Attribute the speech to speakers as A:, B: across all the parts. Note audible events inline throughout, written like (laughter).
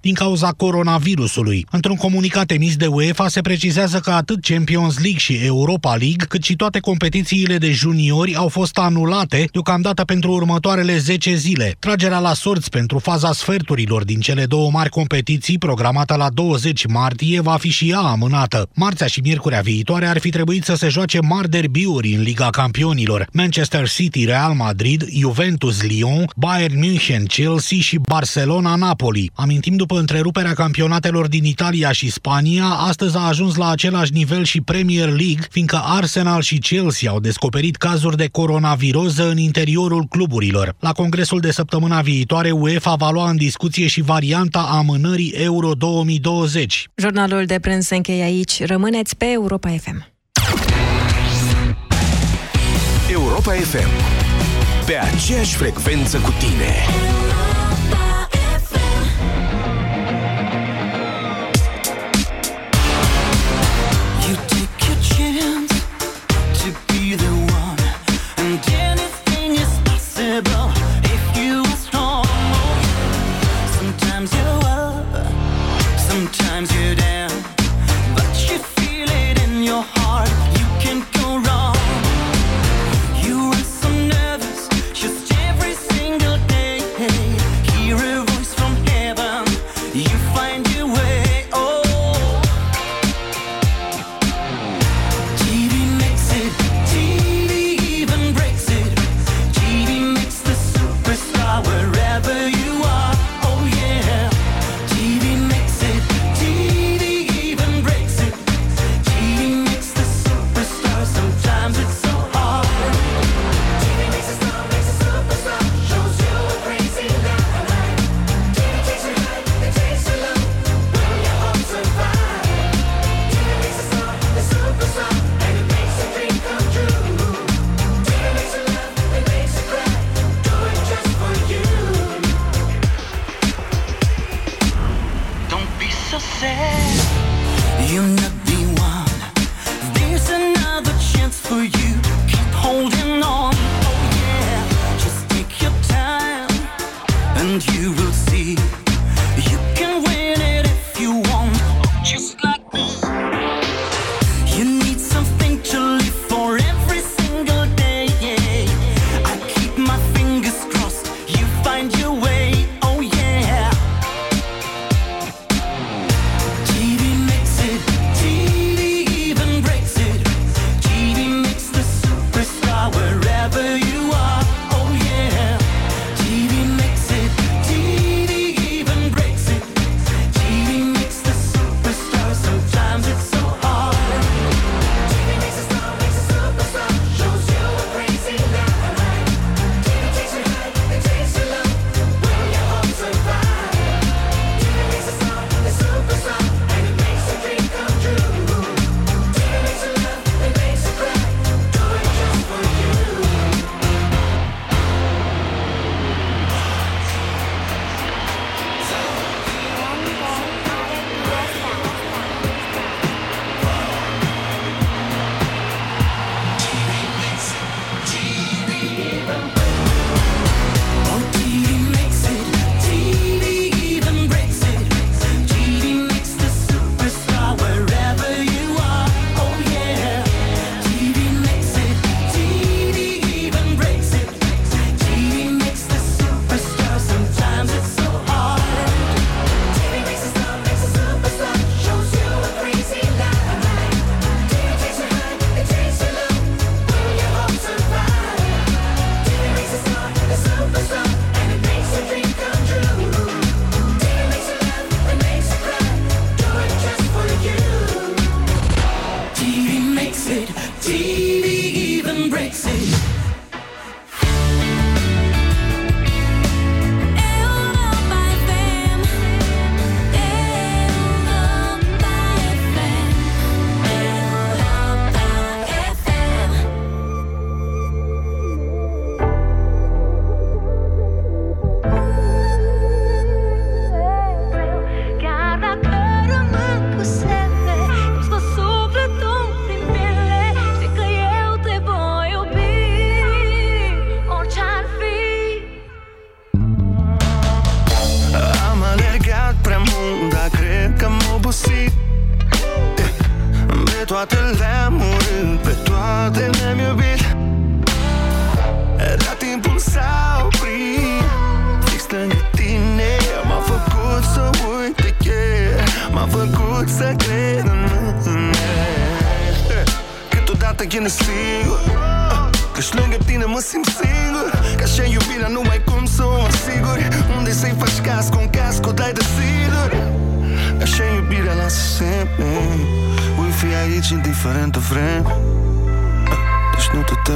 A: din cauza coronavirusului. Într-un comunicat emis de UEFA se precizează că atât Champions League și Europa League, cât și toate competițiile de juniori au fost anulate deocamdată pentru următoarele 10 zile. Tragerea la sorți pentru faza sferturilor din cele două mari competiții, programată la 20 martie, va fi și ea amânată. Marțea și miercurea viitoare ar fi trebuit să se joace mari derbiuri în Liga Campionilor. Manchester City, Real Madrid, Juventus, Lyon, Bayern München, Chelsea și Barcelona-Napoli. Amintim timp după întreruperea campionatelor din Italia și Spania, astăzi a ajuns la același nivel și Premier League, fiindcă Arsenal și Chelsea au descoperit cazuri de coronaviroză în interiorul cluburilor. La congresul de săptămâna viitoare, UEFA va lua în discuție și varianta amânării Euro 2020.
B: Jurnalul de prânz se încheie aici. Rămâneți pe Europa FM.
C: Europa FM. Pe aceeași frecvență cu tine.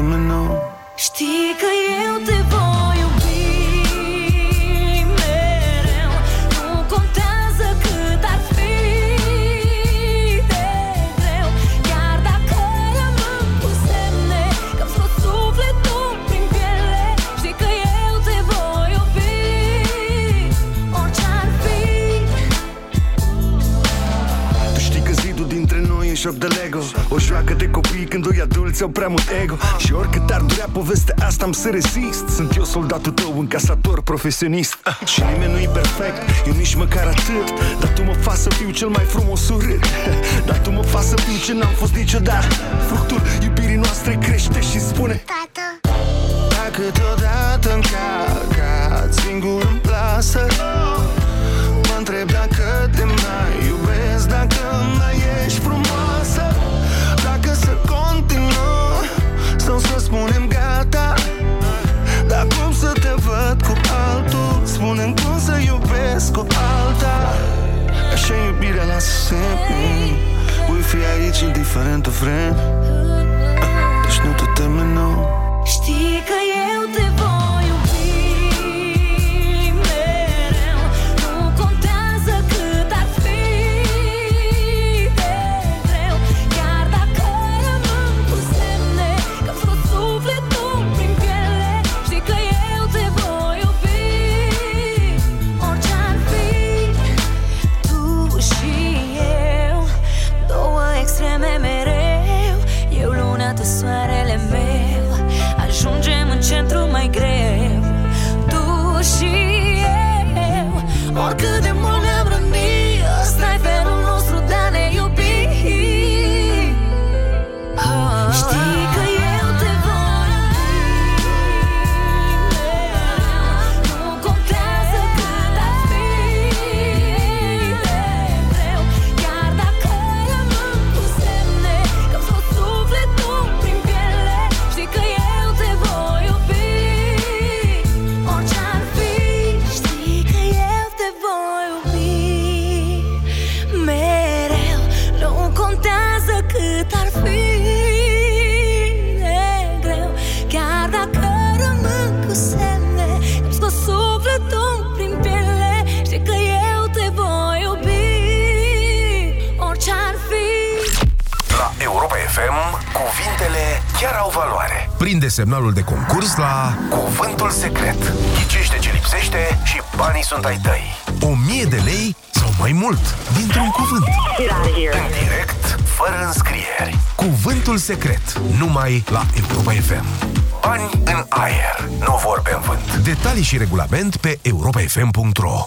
D: Nu te teme, nu
E: Știi că eu te 8 de
D: Lego. O joacă-te copii când doi adulți au prea mult ego. Și oricât ar durea povestea asta am să resist. Sunt eu soldatul tău, încasator, profesionist. Și nimeni nu-i perfect, eu nici măcar atât. Dar tu mă faci să fiu cel mai frumos urât. (laughs) Dar tu mă faci să fiu ce n-am fost niciodată. Fructul iubirii noastre crește și spune
F: Tată.
D: Dacă deodată în cacat singur în plasă Mă întreb dacă te mai iubesc cu alta Așa iubirea la semne Voi fi aici indiferent de vreme
B: semnalul de concurs la Cuvântul Secret. Ghicește ce lipsește și banii sunt ai tăi. O mie de lei sau mai mult dintr-un cuvânt. În direct, fără înscrieri. Cuvântul Secret. Numai la Europa FM. Bani în aer, nu vorbe în vânt. Detalii și regulament pe europafm.ro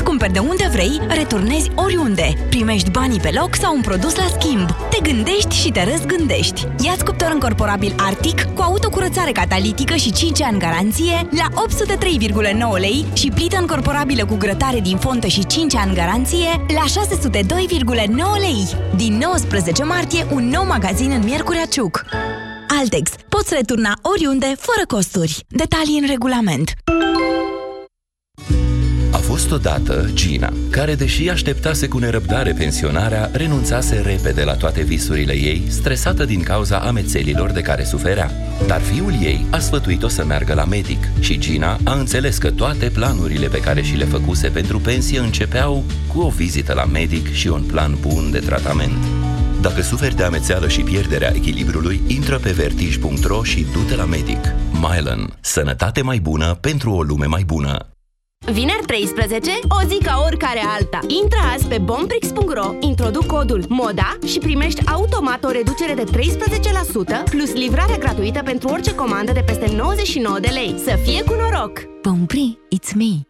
G: La Altex cumperi de unde vrei, returnezi oriunde. Primești banii pe loc sau un produs la schimb. Te gândești și te răzgândești. Ia-ți cuptor încorporabil Arctic cu autocurățare catalitică și 5 ani garanție la 803,9 lei și plită încorporabilă cu grătare din fontă și 5 ani garanție la 602,9 lei. Din 19 martie, un nou magazin în Miercurea Ciuc. Altex. Poți returna oriunde, fără costuri. Detalii în regulament.
H: A fost odată Gina, care, deși așteptase cu nerăbdare pensionarea, renunțase repede la toate visurile ei, stresată din cauza amețelilor de care suferea. Dar fiul ei a sfătuit-o să meargă la medic și Gina a înțeles că toate planurile pe care și le făcuse pentru pensie începeau cu o vizită la medic și un plan bun de tratament. Dacă suferi de amețeală și pierderea echilibrului, intră pe vertij.ro și du-te la medic. Mylan. Sănătate mai bună pentru o lume mai bună.
I: Vineri 13, o zi ca oricare alta. Intră azi pe bomprix.ro, introduc codul MODA și primești automat o reducere de 13% plus livrare gratuită pentru orice comandă de peste 99 de lei. Să fie cu noroc!
B: Bompri, it's me!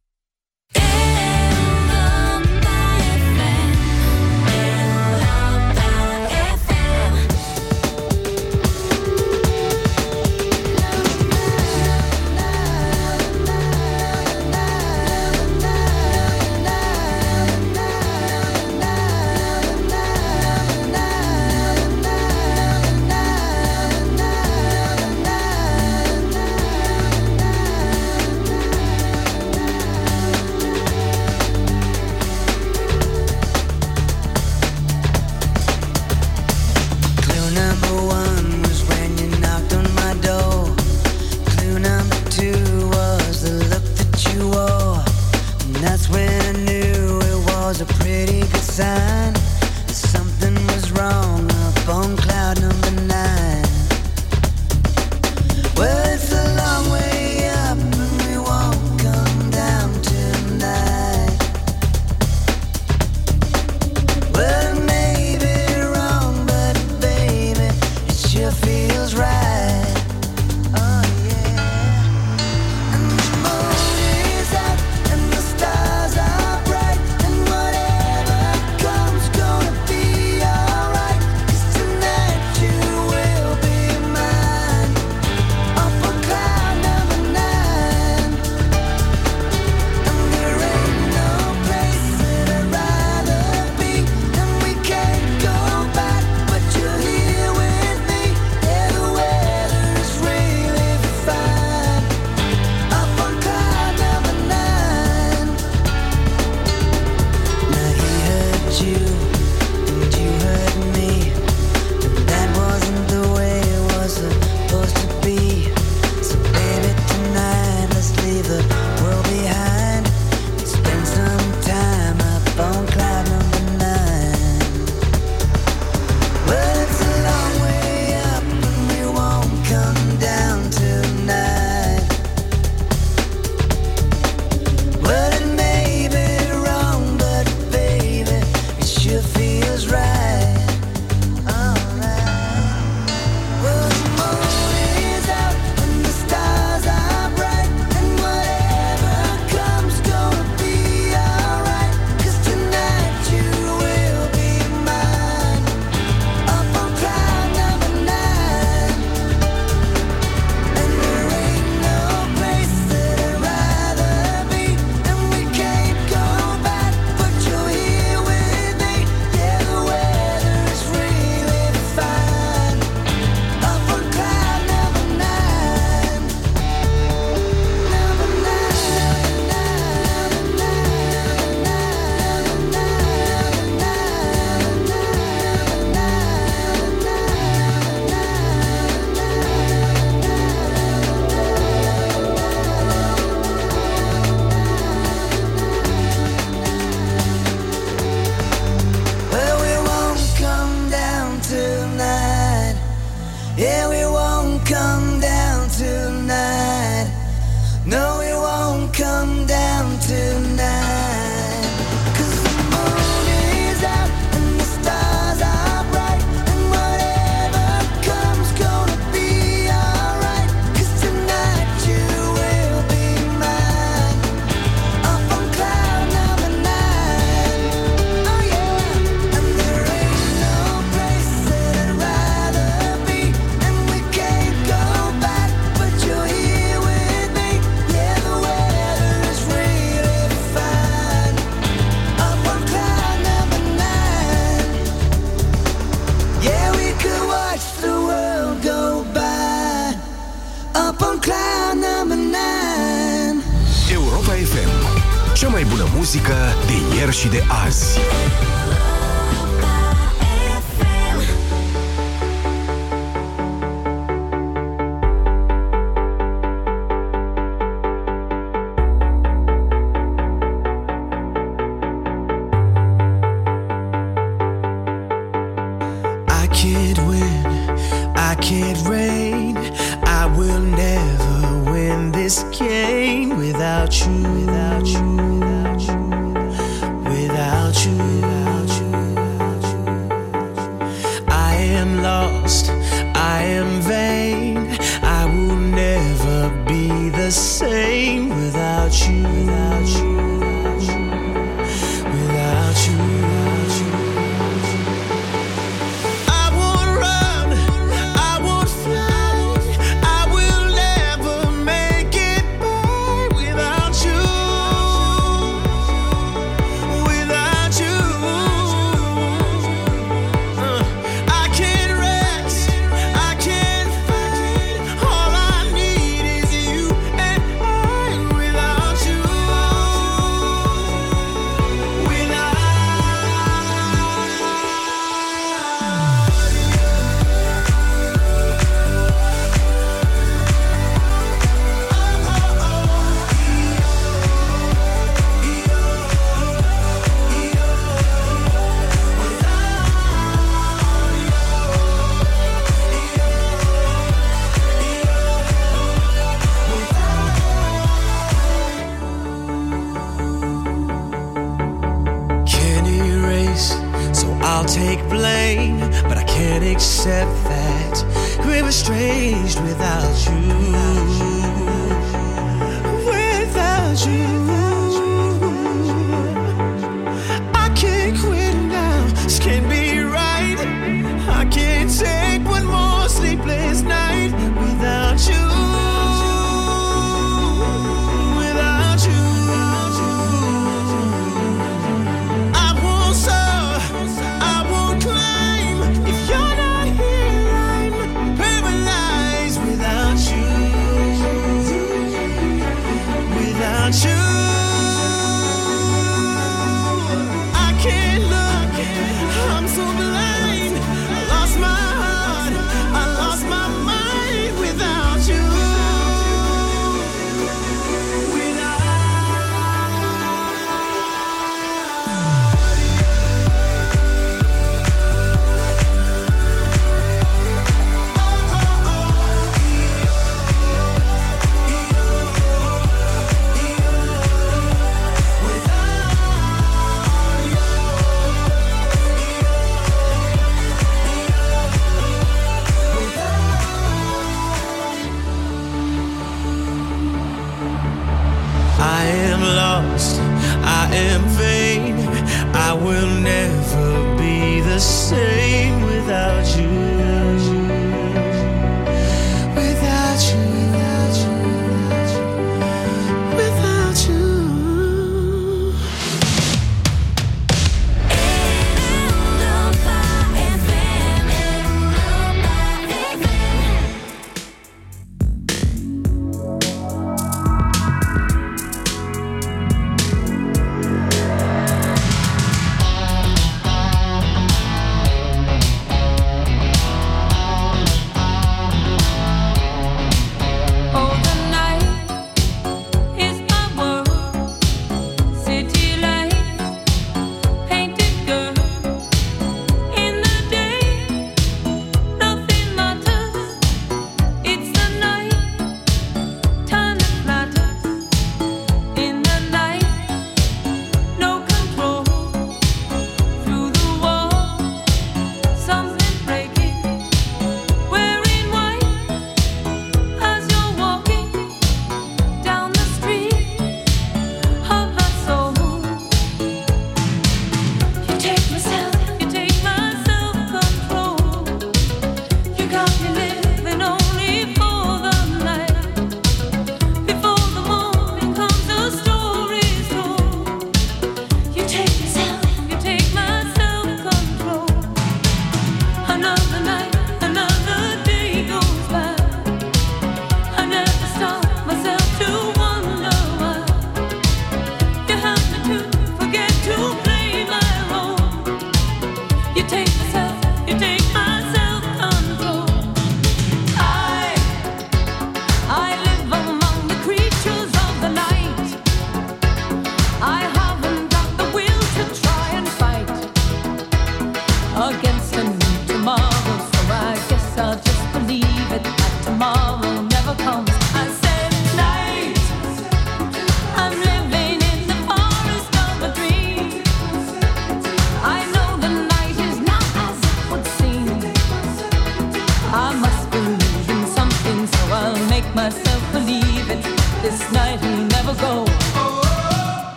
J: blame, but I can't accept that we're estranged without you. Without you.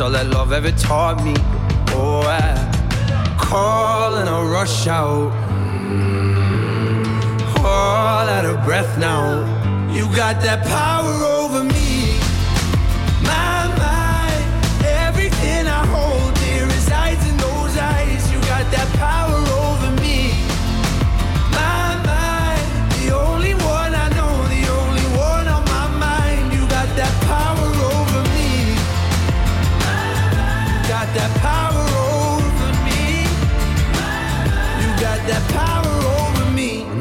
K: All that love ever taught me. Oh, I call and I rush out. All out of breath now. You got that power over me.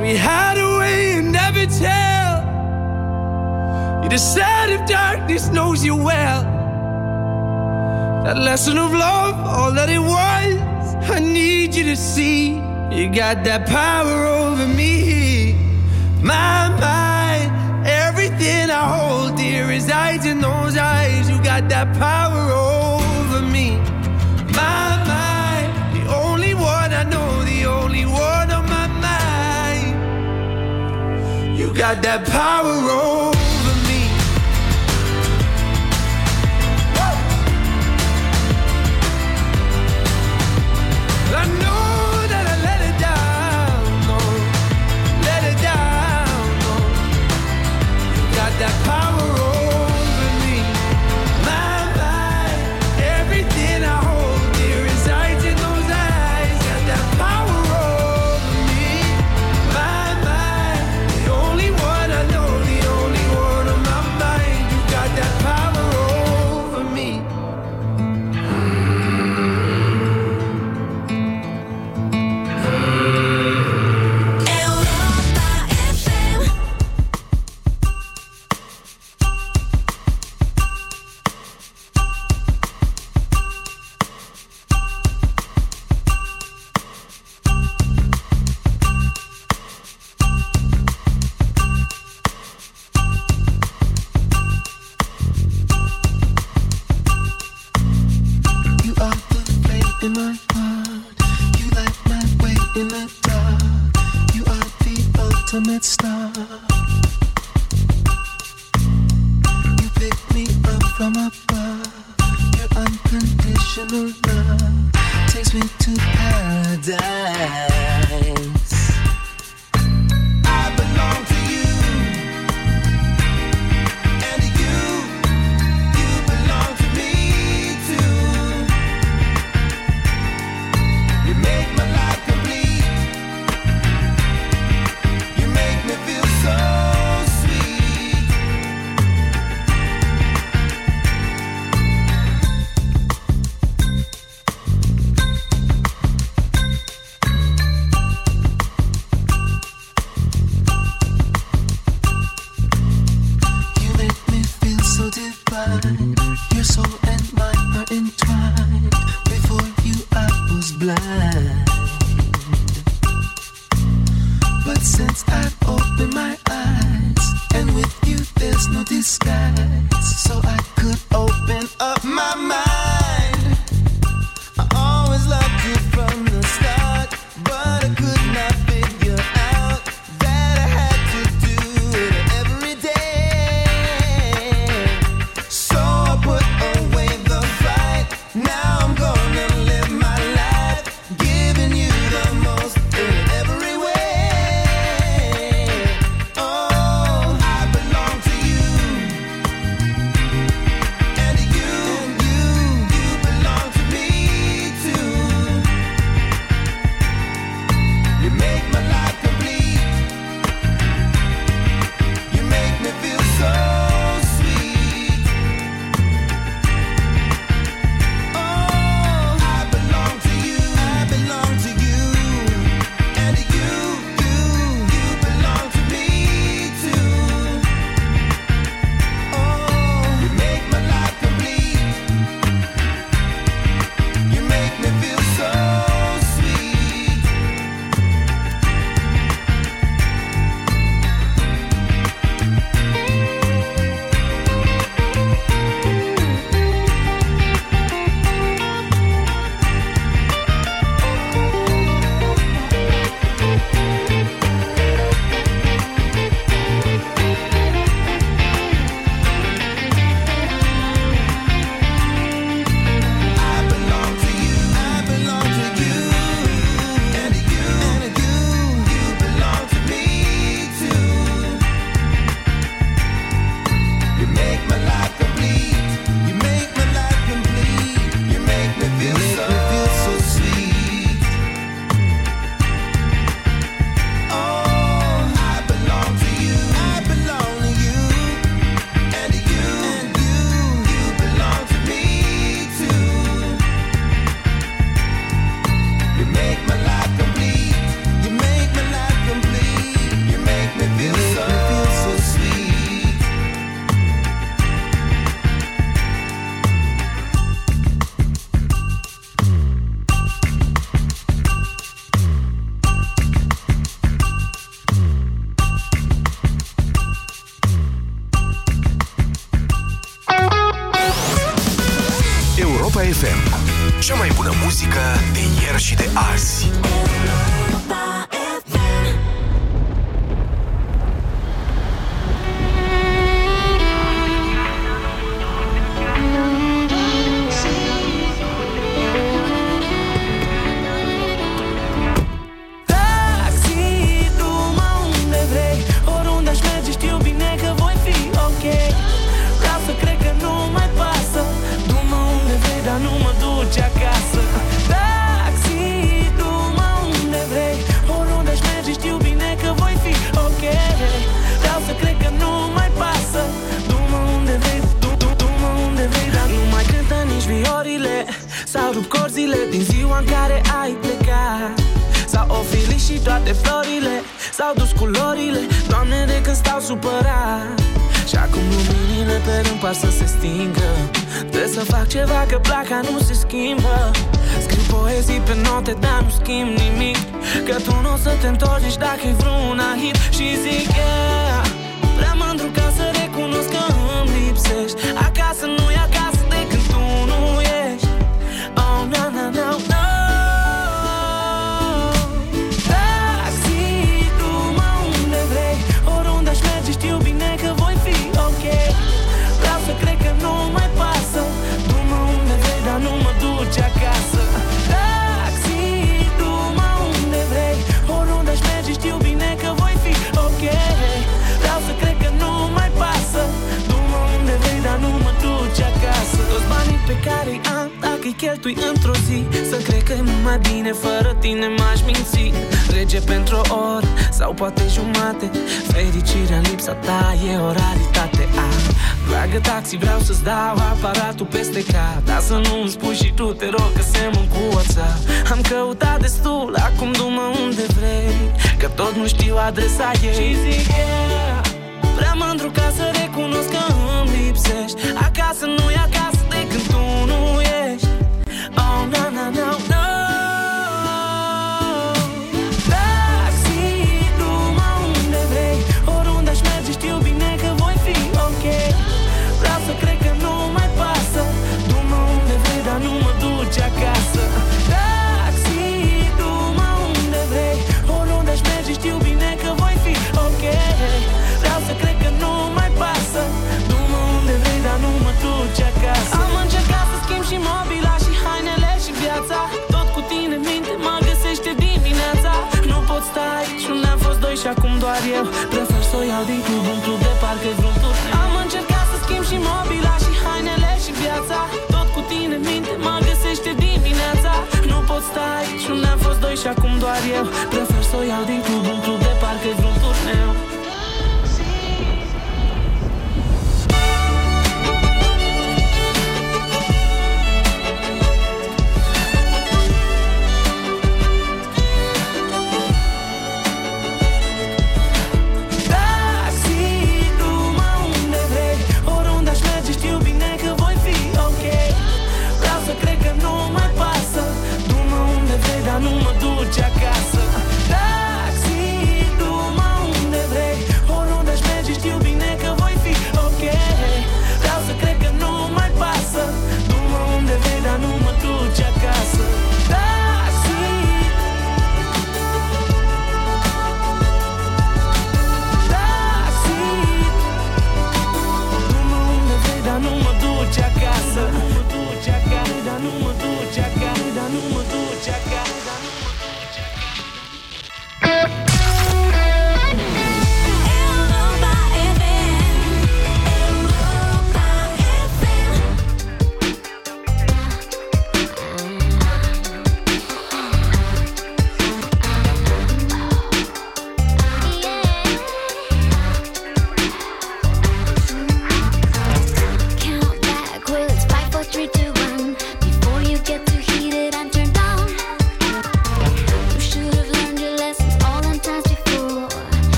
K: We hide away and never tell. You decide if darkness knows you well. That lesson of love, all that it was. I need you to see. You got that power over me. My mind, everything I hold dear resides in those eyes. You got that power over got that power over
J: around takes me to
C: și
L: toate florile S-au dus culorile. Doamne, de când stau supărat? Și acum luminile pe rând par să se stingă. Trebuie să fac ceva că placa nu se schimbă. Scriu poezii pe note, dar nu schimb nimic. Că tu nu o să te întorci nici dacă e vreuna hit Și zic, yeah, prea mândru ca să recunosc că îmi lipsești. Cheltui într-o zi. Să cred că e mult mai bine fără tine m-aș minți. Rege pentru o oră sau poate jumate. Fericirea în lipsa ta e o raritate. Ah, Dragă taxi, vreau să-ți dau aparatul peste cap. Dar să nu-mi spui și tu, te rog că semăn cu WhatsApp Am căutat destul, acum du-mă unde vrei. Că tot nu știu adresa ei. Și zic yeah Prea mândru ca să recunosc că îmi lipsești. Acasă nu e acasă iau din club în club de parcă vreun turneu Am încercat să schimb și mobila și hainele și viața. Tot cu tine minte mă găsește dimineața. Nu pot sta aici unde am fost doi și acum doar eu. Prefer să o iau din club în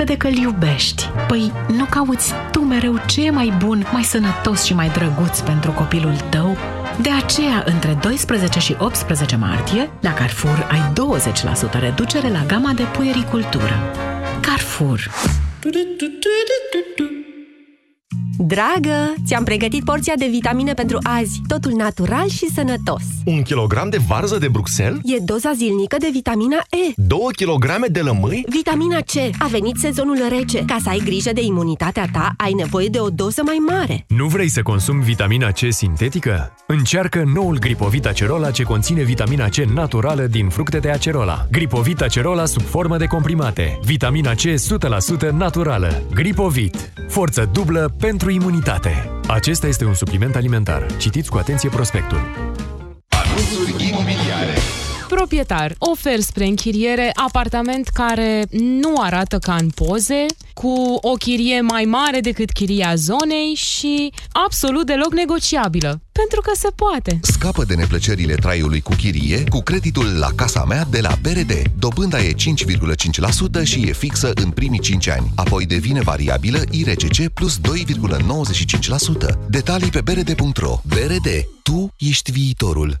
M: Cum se vede că îl iubești? Păi nu cauți tu mereu ce e mai bun, mai sănătos și mai drăguț pentru copilul tău? De aceea, între 12 și 18 martie, la Carrefour ai 20% reducere la gama de puericultură. Carrefour.
N: Dragă, ți-am pregătit porția de vitamine pentru azi. Totul natural și sănătos.
O: Un kilogram de varză de Bruxelles?
N: E doza zilnică de vitamina E.
O: 2 kilograme de lămâi?
N: Vitamina C. A venit sezonul rece. Ca să ai grijă de imunitatea ta, ai nevoie de o doză mai mare.
P: Nu vrei să consumi vitamina C sintetică? Încearcă noul Gripovit Acerola ce conține vitamina C naturală din fructe de acerola. Gripovit Acerola sub formă de comprimate. Vitamina C 100% naturală. Gripovit. Forță dublă pentru imunitate. Acesta este un supliment alimentar. Citiți cu atenție prospectul.
C: Anunțuri imobiliare.
Q: Proprietar, ofer spre închiriere apartament care nu arată ca în poze, cu o chirie mai mare decât chiria zonei și absolut deloc negociabilă. Pentru că se poate.
C: Scapă de neplăcerile traiului cu chirie cu creditul la casa mea de la BRD. Dobânda e 5,5% și e fixă în primii 5 ani. Apoi devine variabilă IRCC plus 2,95%. Detalii pe brd.ro BRD. Tu ești viitorul.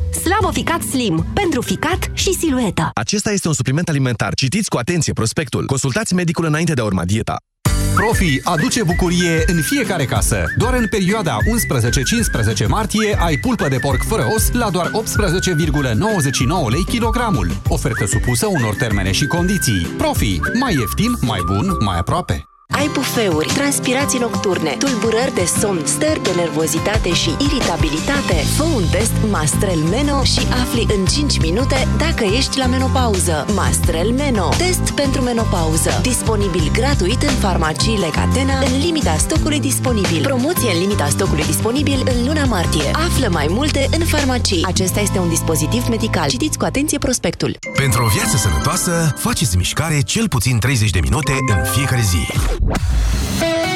N: Slaboficat Slim. Pentru ficat și silueta.
O: Acesta este un supliment alimentar. Citiți cu atenție prospectul. Consultați medicul înainte de a urma dieta.
R: Profi aduce bucurie în fiecare casă. Doar în perioada 11-15 martie ai pulpă de porc fără os la doar 18,99 lei kilogramul. Ofertă supusă unor termene și condiții. Profi. Mai ieftin, mai bun, mai aproape.
S: Ai bufeuri, transpirații nocturne, tulburări de somn, stări de nervozitate și iritabilitate? Fă un test Mastrel Meno și afli în 5 minute dacă ești la menopauză. Mastrel Meno. Test pentru menopauză. Disponibil gratuit în farmaciile Catena în limita stocului disponibil. Promoție în limita stocului disponibil în luna martie. Află mai multe în farmacii. Acesta este un dispozitiv medical. Citiți cu atenție prospectul.
B: Pentru o viață sănătoasă, faceți mișcare cel puțin 30 de minute în fiecare zi. Bye.